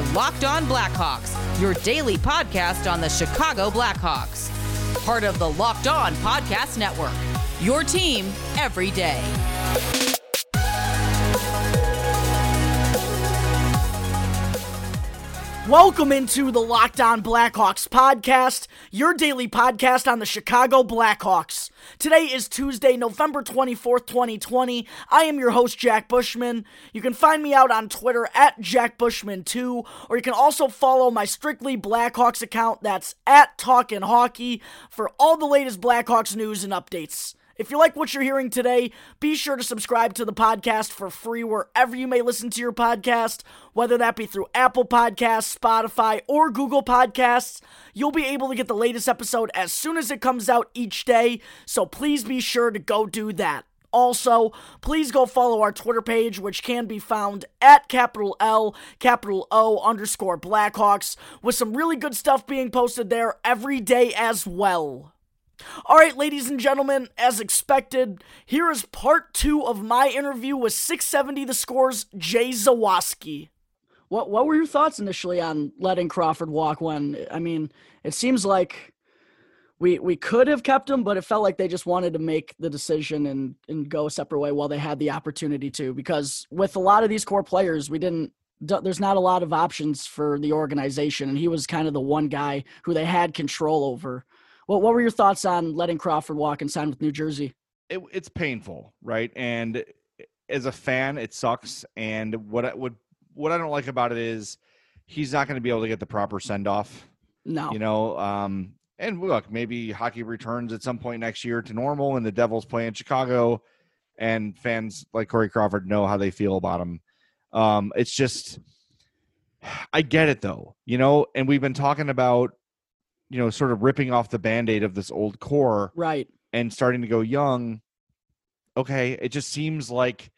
are Locked On Blackhawks, your daily podcast on the Chicago Blackhawks. Part of the Locked On Podcast Network. Your team every day. Welcome into the Locked On Blackhawks podcast, your daily podcast on the Chicago Blackhawks. Today is Tuesday, November 24th, 2020. I am your host, Jack Bushman. You can find me out on Twitter at JackBushman2, or you can also follow my Strictly Blackhawks account, that's at Talkin' Hockey, for all the latest Blackhawks news and updates. If you like what you're hearing today, be sure to subscribe to the podcast for free wherever you may listen to your podcast, whether that be through Apple Podcasts, Spotify, or Google Podcasts. You'll be able to get the latest episode as soon as it comes out each day, so please be sure to go do that. Also, please go follow our Twitter page, which can be found at capital L, capital O underscore Blackhawks, with some really good stuff being posted there every day as well. All right, ladies and gentlemen, as expected, here is part two of my interview with 670 The Scores Jay Zawaski. What what were your thoughts initially on letting Crawford walk? When I mean, it seems like we we could have kept him, but it felt like they just wanted to make the decision and and go a separate way while they had the opportunity to. Because with a lot of these core players, we didn't. There's not a lot of options for the organization, and he was kind of the one guy who they had control over. What what were your thoughts on letting Crawford walk and sign with New Jersey? It, it's painful, right? And as a fan, it sucks. And what I would what I don't like about it is he's not going to be able to get the proper send off. No, you know. Um, and look, maybe hockey returns at some point next year to normal, and the Devils play in Chicago, and fans like Corey Crawford know how they feel about him. Um, it's just, I get it though, you know. And we've been talking about you know, sort of ripping off the band-aid of this old core. Right. And starting to go young. Okay. It just seems like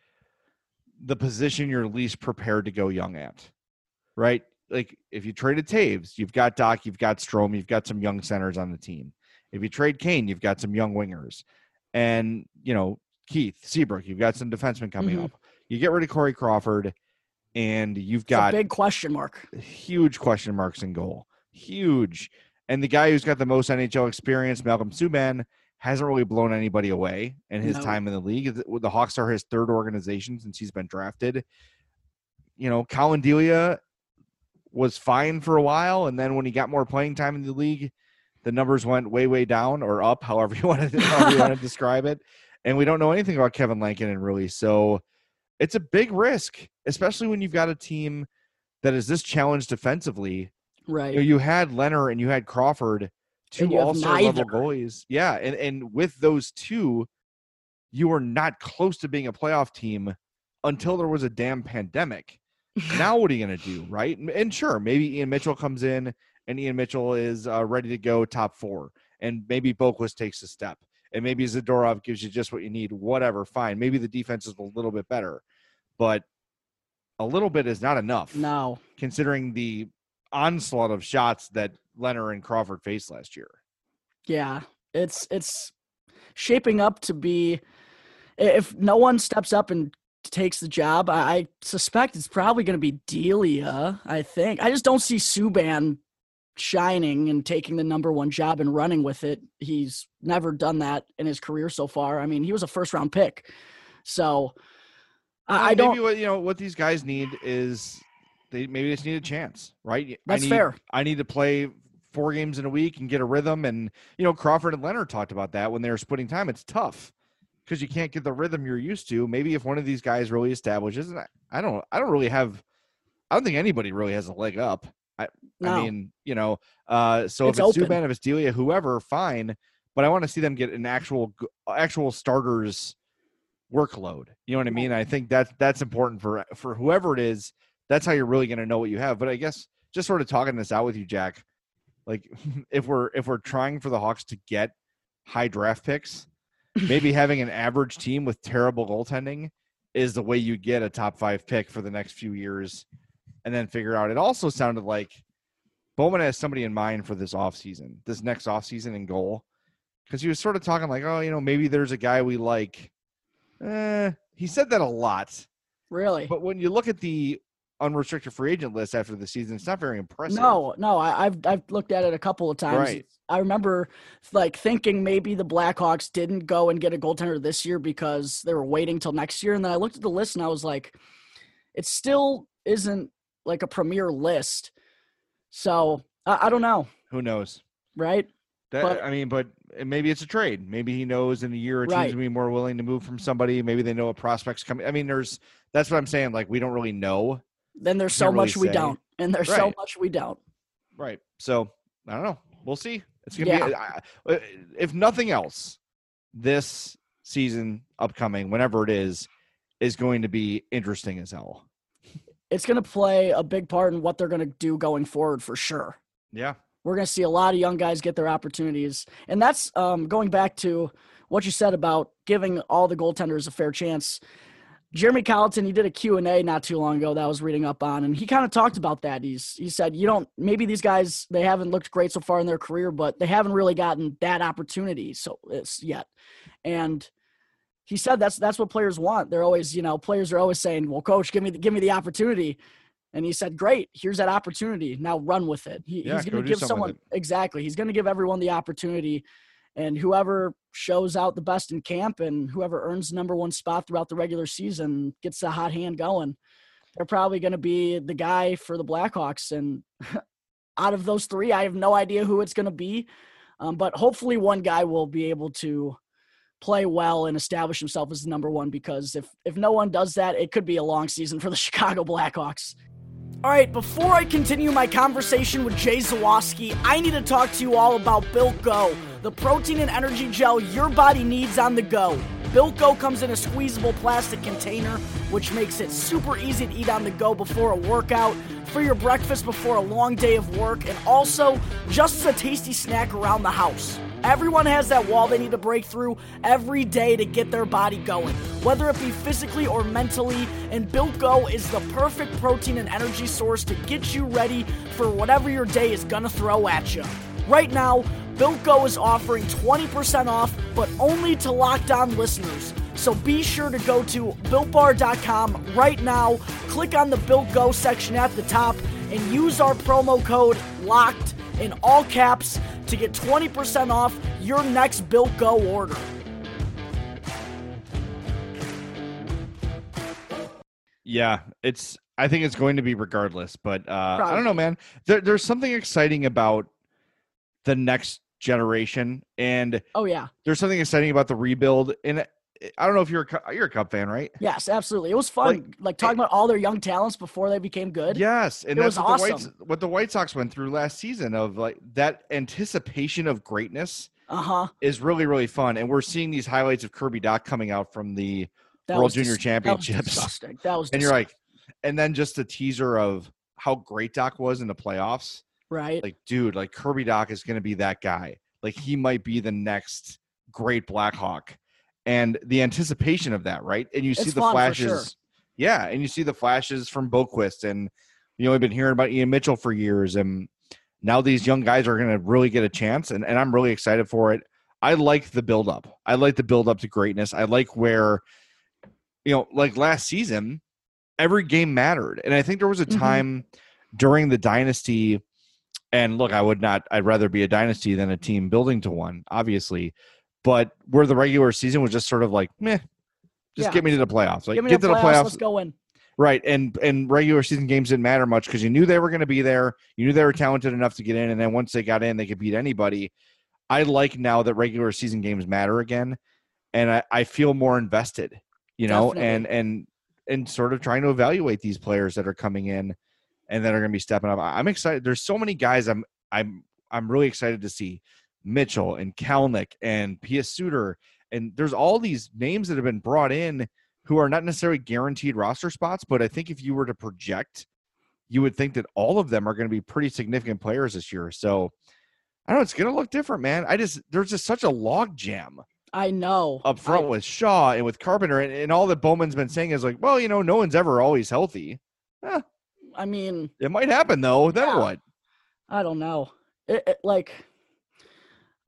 the position you're least prepared to go young at. Right? Like if you traded Toews, you've got Dach, you've got Strome, you've got some young centers on the team. If you trade Kane, you've got some young wingers. And, you know, Keith, Seabrook, you've got some defensemen coming mm-hmm. up. You get rid of Corey Crawford, and you've got big question mark. Huge question marks in goal. Huge. And the guy who's got the most NHL experience, Malcolm Subban, hasn't really blown anybody away in his no. time in the league. The Hawks are his third organization since he's been drafted. You know, Collin Delia was fine for a while, and then when he got more playing time in the league, the numbers went way, way down or up, however you want to, however you want to describe it. And we don't know anything about Kevin Lankin and really. So it's a big risk, especially when you've got a team that is this challenged defensively Right. You, know, you had Lehner and you had Crawford, two all-star level goalies. Yeah, and and with those two, you were not close to being a playoff team until there was a damn pandemic. now what are you going to do, right? And sure, maybe Ian Mitchell comes in and Ian Mitchell is uh, ready to go top four, and maybe Boqvist takes a step, and maybe Zadorov gives you just what you need. Whatever, fine. Maybe the defense is a little bit better, but a little bit is not enough. No, considering the onslaught of shots that Lehner and Crawford faced last year. Yeah, it's it's shaping up to be if no one steps up and takes the job, I suspect it's probably going to be Delia. I think I just don't see Subban shining and taking the number one job and running with it. He's never done that in his career so far. I mean, he was a first round pick, so well, I don't. Maybe what you know what these guys need is they maybe just need a chance, right? That's I need, fair. I need to play four games in a week and get a rhythm. And you know, Crawford and Lehner talked about that when they were splitting time. It's tough because you can't get the rhythm you're used to. Maybe if one of these guys really establishes, and I, I don't, I don't really have, I don't think anybody really has a leg up. I, no. I mean, you know, uh, so it's if it's Subban, if it's Delia, whoever, fine. But I want to see them get an actual, actual starters workload. You know what I mean? I think that's that's important for for whoever it is that's how you're really going to know what you have. But I guess just sort of talking this out with you, Jack, like if we're if we're trying for the Hawks to get high draft picks, maybe having an average team with terrible goaltending is the way you get a top five pick for the next few years and then figure out. It also sounded like Bowman has somebody in mind for this offseason, this next offseason in goal. Because he was sort of talking like, oh, you know, maybe there's a guy we like. Eh, he said that a lot. Really? But when you look at the unrestricted free agent list after the season. It's not very impressive. No, no, I, have I've looked at it a couple of times. Right. I remember like thinking maybe the Blackhawks didn't go and get a goaltender this year because they were waiting till next year, and then I looked at the list and I was like, it still isn't like a premier list. So I, I don't know. Who knows? Right. That, But- I mean, but maybe it's a trade. Maybe he knows in a year or two Right. he's gonna be more willing to move from somebody. Maybe they know a prospect's coming. I mean, there's that's what I'm saying. Like we don't really know. Then there's so really much we say. don't, and there's so much we don't. Right. So I don't know. We'll see. It's gonna be. Yeah. I- If nothing else, this season upcoming, whenever it is, is going to be interesting as hell. It's going to play a big part in what they're going to do going forward for sure. Yeah. we're going to see a lot of young guys get their opportunities and that's um, going back to what you said about giving all the goaltenders a fair chance jeremy colliton he did a q&a not too long ago that i was reading up on and he kind of talked about that he's he said you don't maybe these guys they haven't looked great so far in their career but they haven't really gotten that opportunity so it's yet and he said that's that's what players want they're always you know players are always saying well coach give me the, give me the opportunity and he said, "Great, here's that opportunity. Now run with it." He, Yeah, he's going to give someone exactly. He's going to give everyone the opportunity, and whoever shows out the best in camp and whoever earns the number one spot throughout the regular season gets the hot hand going. They're probably going to be the guy for the Blackhawks, and out of those three, I have no idea who it's going to be, um, but hopefully one guy will be able to play well and establish himself as the number one because if if no one does that it could be a long season for the chicago blackhawks all right, before I continue my conversation with Jay Zawaski, I need to talk to you all about Built Go, the protein and energy gel your body needs on the go. Built Go comes in a squeezable plastic container, which makes it super easy to eat on the go before a workout, for your breakfast before a long day of work, and also just as a tasty snack around the house. Everyone has that wall they need to break through every day to get their body going, whether it be physically or mentally. And Built Go is the perfect protein and energy source to get you ready for whatever your day is gonna throw at you. Right now, Built Go is offering 20% off, but only to locked on listeners. So be sure to go to builtbar.com right now, click on the Built Go section at the top, and use our promo code LOCKED in all caps to get 20% off your next Built Go order. Yeah, it's. I think it's going to be regardless, but uh, I don't know, man. There, there's something exciting about the next generation, and Oh yeah, there's something exciting about the rebuild. And I don't know if you're a, you're a Cub fan, right? yes, absolutely. It was fun, like, talking about all their young talents before they became good. Yes, and It that's was what the White awesome. what the White Sox went through last season of like that anticipation of greatness Uh huh. is really really fun, and we're seeing these highlights of Kirby Dach coming out from the That World Junior dis- Championships. That was disgusting. That was and you're like, and then just a teaser of how great Dach was in the playoffs. right. Like, dude, like Kirby Dach is going to be that guy. Like, he might be the next great Blackhawk, and the anticipation of that, right? And you see It's the flashes, sure. yeah, and you see the flashes from Boqvist, and you know, we've been hearing about Ian Mitchell for years, and now these young guys are going to really get a chance, and, and I'm really excited for it. I like the build up. I like the build up to greatness. I like where, you know, like last season, every game mattered. And I think there was a Mhm. time during the dynasty, and look, I would not, I'd rather be a dynasty than a team building to one, obviously, but where the regular season was just sort of like, meh, just Yeah. get me to the playoffs. Like, me get to the playoffs, playoffs. Let's go in. Right, and and regular season games didn't matter much because you knew they were going to be there. You knew they were talented enough to get in, and then once they got in, they could beat anybody. I like now that regular season games matter again, and I, I feel more invested. You know, and and and sort of trying to evaluate these players that are coming in and that are going to be stepping up. I'm excited. There's so many guys. I'm I'm I'm really excited to see Mitchell and Kalynuk and Pius Suter, and there's all these names that have been brought in who are not necessarily guaranteed roster spots, but I think if you were to project, you would think that all of them are going to be pretty significant players this year. So I don't know, it's going to look different, man. I just there's just such a log jam I know. up front I- with Shaw and with Carpenter, and, and all that Bowman's been saying is like, well, you know, no one's ever always healthy. Eh. I mean, It might happen though. Then Yeah. what? I don't know. It, it- like,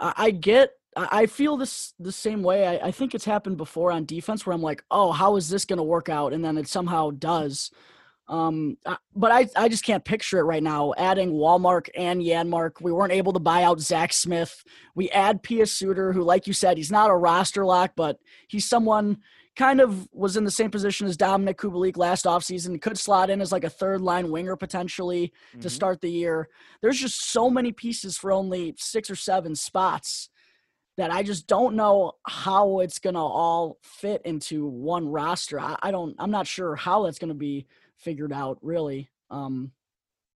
I, I get. I I feel this the same way. I, I think it's happened before on defense where I'm like, oh, how is this going to work out? And then it somehow does. Um, uh, but I, I just can't picture it right now. Adding Wallmark and Janmark, we weren't able to buy out Zack Smith. We add Pius Suter, who, like you said, he's not a roster lock, but he's someone kind of was in the same position as Dominik Kubalik last offseason. Could slot in as like a third line winger potentially mm-hmm. to start the year. There's just so many pieces for only six or seven spots that I just don't know how it's gonna all fit into one roster. I, I don't. I'm not sure how that's gonna be figured out. Really, um,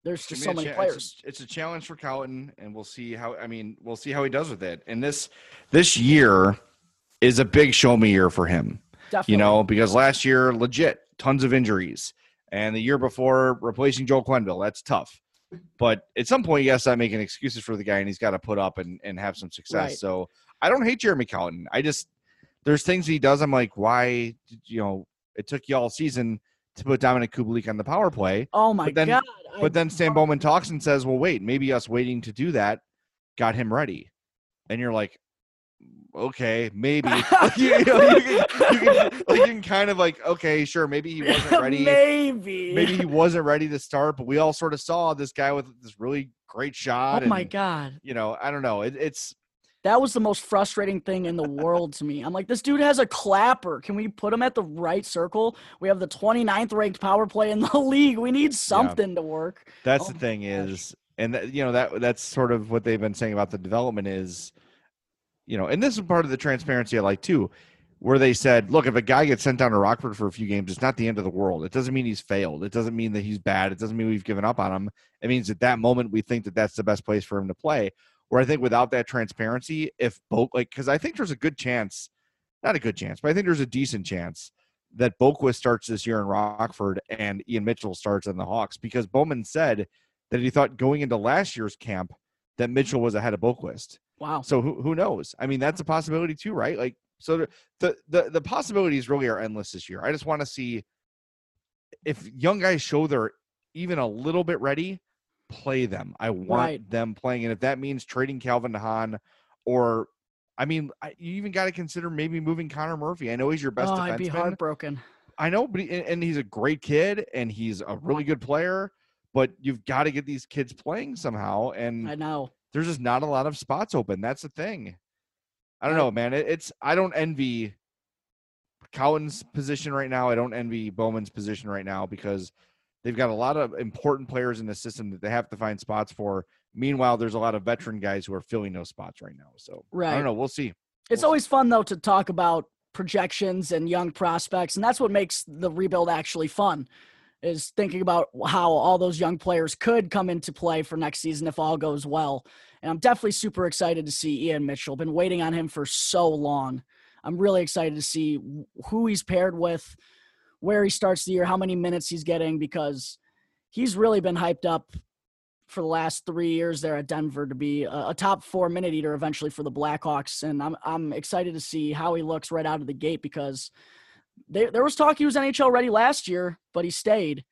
there's just so many cha- players. It's a, it's a, challenge for Colliton, and we'll see how. I mean, we'll see how he does with it. And this this year is a big show me year for him. Definitely. You know, because last year, legit, tons of injuries, and the year before, replacing Joel Quenneville, that's tough. But at some point, you got to start making excuses for the guy, and he's got to put up and, and have some success. Right. So I don't hate Jeremy Colliton. I just there's things he does. I'm like, why? You know, it took you all season to put Dominik Kubalik on the power play. Oh my but then, god! But then Stan Bowman talks and says, "Well, wait, maybe us waiting to do that got him ready." And you're like, okay, maybe. you, know, you, can, you, can, like, you can kind of like, okay, sure, maybe he wasn't ready. maybe. Maybe he wasn't ready to start, but we all sort of saw this guy with this really great shot. Oh my god! You know, I don't know. It, it's that was the most frustrating thing in the world to me. I'm like, this dude has a clapper. Can we put him at the right circle? We have the 29th ranked power play in the league. We need something yeah. to work. That's oh the thing is, and that, you know that that's sort of what they've been saying about the development is, you know, and this is part of the transparency I like too, where they said, look, if a guy gets sent down to Rockford for a few games, it's not the end of the world. It doesn't mean he's failed. It doesn't mean that he's bad. It doesn't mean we've given up on him. It means at that moment we think that that's the best place for him to play where I think without that transparency, if both like because I think there's a good chance, not a good chance, but I think there's a decent chance that Boqvist starts this year in Rockford and Ian Mitchell starts in the Hawks because Bowman said that he thought going into last year's camp that Mitchell was ahead of Boqvist. Wow. So who who knows? I mean, that's a possibility too, right? Like so the the the possibilities really are endless this year. I just want to see if young guys show they're even a little bit ready play them. I want right. them playing, and if that means trading Calvin Hahn, or I mean, I, you even got to consider maybe moving Connor Murphy. I know he's your best. Oh, defenseman. I'd be heartbroken. I know, but he, and he's a great kid, and he's a really good player. But you've got to get these kids playing somehow, and I know there's just not a lot of spots open. That's the thing. I don't know, man. It, it's I don't envy Cowan's position right now. I don't envy Bowman's position right now because They've got a lot of important players in the system that they have to find spots for. Meanwhile, there's a lot of veteran guys who are filling those spots right now. So right. I don't know. We'll see. It's we'll always see. fun though to talk about projections and young prospects, and that's what makes the rebuild actually fun. Is thinking about how all those young players could come into play for next season if all goes well. And I'm definitely super excited to see Ian Mitchell. Been waiting on him for so long. I'm really excited to see who he's paired with where he starts the year, how many minutes he's getting, because he's really been hyped up for the last three years there at Denver to be a, top four minute eater eventually for the Blackhawks. And I'm I'm excited to see how he looks right out of the gate because they, there was talk he was NHL ready last year, but he stayed.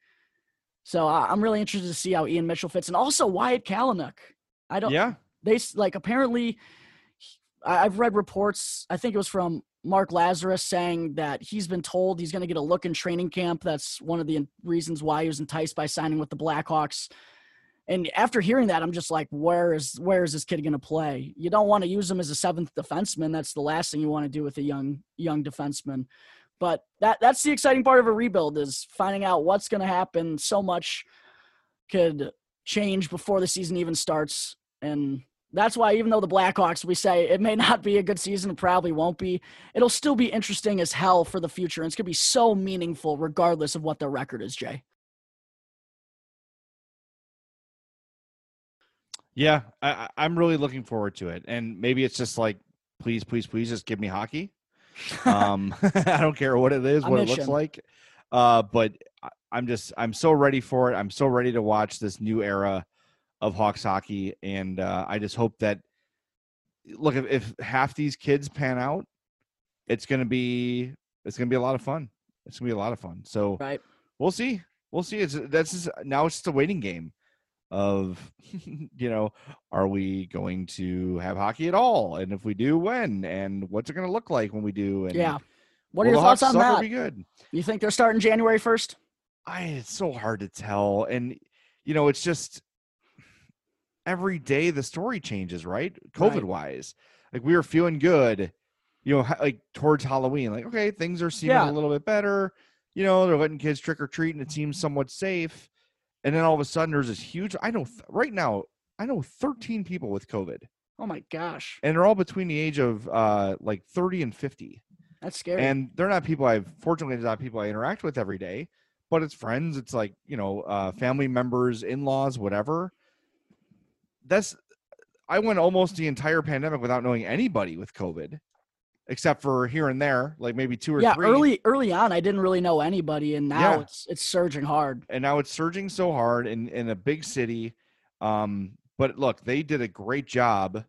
So I'm really interested to see how Ian Mitchell fits, and also Wyatt Kalynuk. I don't. Yeah. They like apparently. I've read reports. I think it was from Mark Lazerus saying that he's been told he's going to get a look in training camp. That's one of the reasons why he was enticed by signing with the Blackhawks. And after hearing that, I'm just like, where is where is this kid going to play? You don't want to use him as a seventh defenseman. That's the last thing you want to do with a young young defenseman. But that that's the exciting part of a rebuild is finding out what's going to happen. So much could change before the season even starts, and that's why even though the Blackhawks, we say it may not be a good season, it probably won't be, it'll still be interesting as hell for the future. And it's going to be so meaningful regardless of what their record is, Jay. Yeah, I, I'm really looking forward to it. And maybe it's just like, please, please, please just give me hockey. Um, I don't care what it is, what it looks like. Uh, but I'm just, I'm so ready for it. I'm so ready to watch this new era of Hawks hockey, and uh, I just hope that look if, if half these kids pan out, it's gonna be it's gonna be a lot of fun. It's gonna be a lot of fun. So right. we'll see. We'll see. It's that's just, now it's just a waiting game of you know are we going to have hockey at all and if we do when and what's it going to look like when we do and yeah what are your thoughts on that be good you think they're starting january 1st I it's so hard to tell, and you know, it's just every day the story changes, right? COVID Right. wise, like we were feeling good, you know, like towards Halloween, like okay, things are seeming Yeah. a little bit better. You know, they're letting kids trick or treat, and it seems somewhat safe. And then all of a sudden, there's this huge. I know th- right now, I know 13 people with COVID, Oh my gosh, and they're all between the age of uh like 30 and 50 that's scary. and they're not people I've fortunately they're not people I interact with every day, but it's friends, it's like you know, uh, family members, in laws, whatever. That's I went almost the entire pandemic without knowing anybody with COVID, except for here and there, like maybe two or yeah, three. early early on, I didn't really know anybody, and now Yeah. it's it's surging hard. and now it's surging so hard in in a big city. Um, but look, they did a great job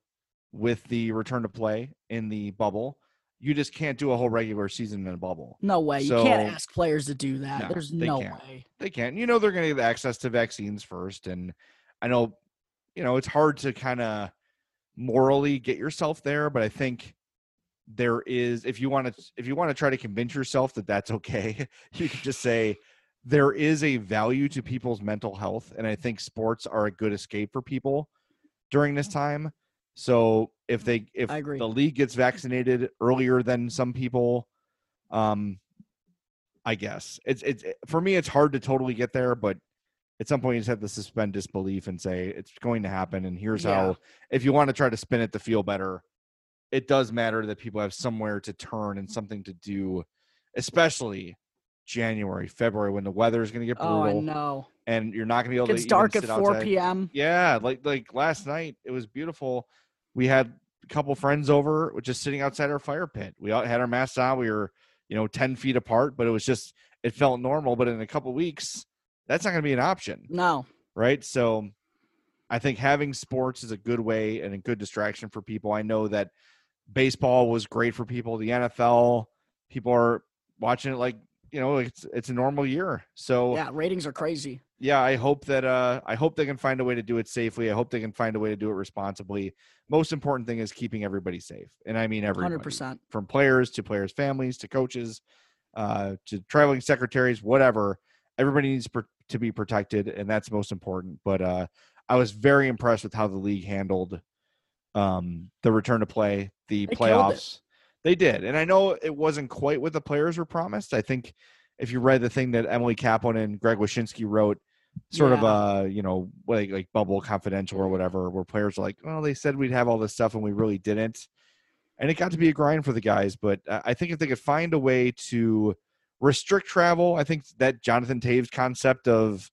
with the return to play in the bubble. You just can't do a whole regular season in a bubble. No way. you can't ask players to do that. No, There's no can't. way. they can't. You know, they're going to get access to vaccines first, and I know, you know, it's hard to kind of morally get yourself there, but I think there is if you want to if you want to try to convince yourself that that's okay, you can just say there is a value to people's mental health, and I think sports are a good escape for people during this time. So if they if I agree. the league gets vaccinated earlier than some people, um, I guess it's it's for me it's hard to totally get there, but at some point you just have to suspend disbelief and say it's going to happen. And here's Yeah. how if you want to try to spin it to feel better, it does matter that people have somewhere to turn and something to do, especially January, February when the weather is going to get oh, brutal. Oh, know. and you're not going to be able It's to It's dark at 4 outside. p.m. Yeah, like like last night it was beautiful. We had a couple friends over, just sitting outside our fire pit. We all had our masks on. We were, you know, ten feet apart, but it was just it felt normal. But in a couple weeks, that's not going to be an option, No. right? So, I think having sports is a good way and a good distraction for people. I know that baseball was great for people. The NFL, people are watching it like you know it's it's a normal year. So Yeah, ratings are crazy. yeah i hope that uh i hope they can find a way to do it safely i hope they can find a way to do it responsibly most important thing is keeping everybody safe and i mean everybody 100%. from players to players families to coaches uh to traveling secretaries whatever everybody needs pr- to be protected and that's most important but uh i was very impressed with how the league handled um the return to play the They playoffs. They did and i know it wasn't quite what the players were promised. I think if you read the thing that emily kaplan and greg wyshynski wrote sort of a you know like like bubble confidential or whatever where players are like well they said we'd have all this stuff and we really didn't and it got to be a grind for the guys but uh, i think if they could find a way to restrict travel i think that jonathan toews concept of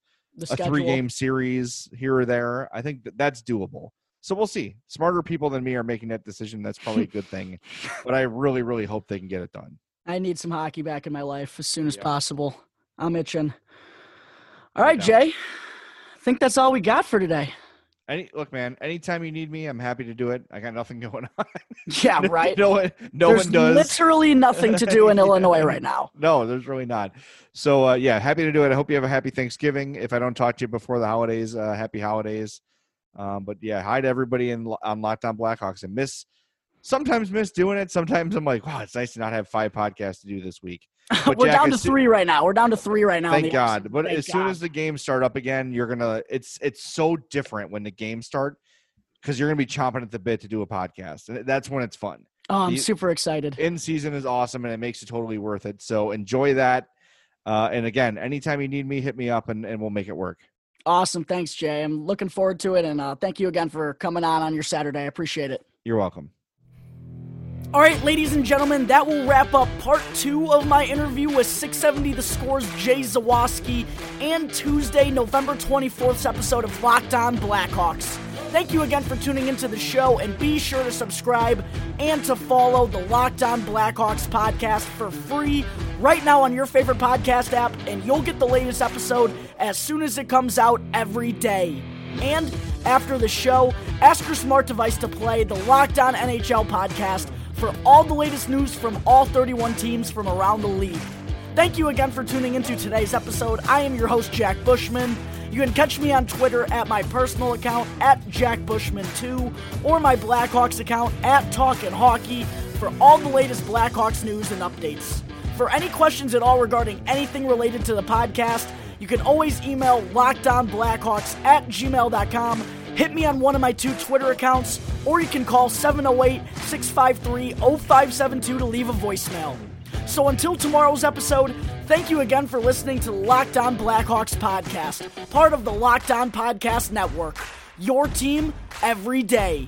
a three game series here or there i think that that's doable so we'll see smarter people than me are making that decision that's probably a good thing but i really really hope they can get it done I need some hockey back in my life as soon as Yeah. possible. I'm itching. All right. Jay. I think that's all we got for today. any look man anytime you need me i'm happy to do it i got nothing going on Yeah, right. no one no There's one does literally nothing to do in Illinois right now. No, there's really not. So uh, yeah, happy to do it. I hope you have a happy Thanksgiving. If I don't talk to you before the holidays, uh, happy holidays. Um, but yeah, hi to everybody in on Locked On Blackhawks. And miss sometimes miss doing it. Sometimes I'm like, wow, it's nice to not have five podcasts to do this week. But We're Jack, down to three right now. We're down to three right now. Thank God. episode. But Thank as soon as the games start up again, you're gonna. It's it's so different when the games start because you're gonna be chomping at the bit to do a podcast, and that's when it's fun. oh, I'm the- super excited. in season is awesome and it makes it totally worth it. So enjoy that. Uh, and again, anytime you need me, hit me up and, and we'll make it work. Awesome. Thanks, Jay. I'm looking forward to it. And uh, thank you again for coming on on your Saturday. I appreciate it. You're welcome. All right, ladies and gentlemen, that will wrap up part two of my interview with 670 The Scores Jay Zawaski and Tuesday, November 24th's episode of Locked On Blackhawks. Thank you again for tuning into the show, and be sure to subscribe and to follow the Locked On Blackhawks podcast for free right now on your favorite podcast app, and you'll get the latest episode as soon as it comes out every day. And after the show, ask your smart device to play the Locked On NHL podcast for all the latest news from all 31 teams from around the league. Thank you again for tuning into today's episode. I am your host, Jack Bushman. You can catch me on Twitter at my personal account at JackBushman2 or my Blackhawks account at Talkin' Hockey for all the latest Blackhawks news and updates. For any questions at all regarding anything related to the podcast, You can always email lockedonblackhawks at gmail.com. Hit me on one of my two Twitter accounts, or you can call 708 653 0572 to leave a voicemail. So until tomorrow's episode, thank you again for listening to the Locked On Blackhawks podcast, part of the Locked On Podcast Network. Your team every day.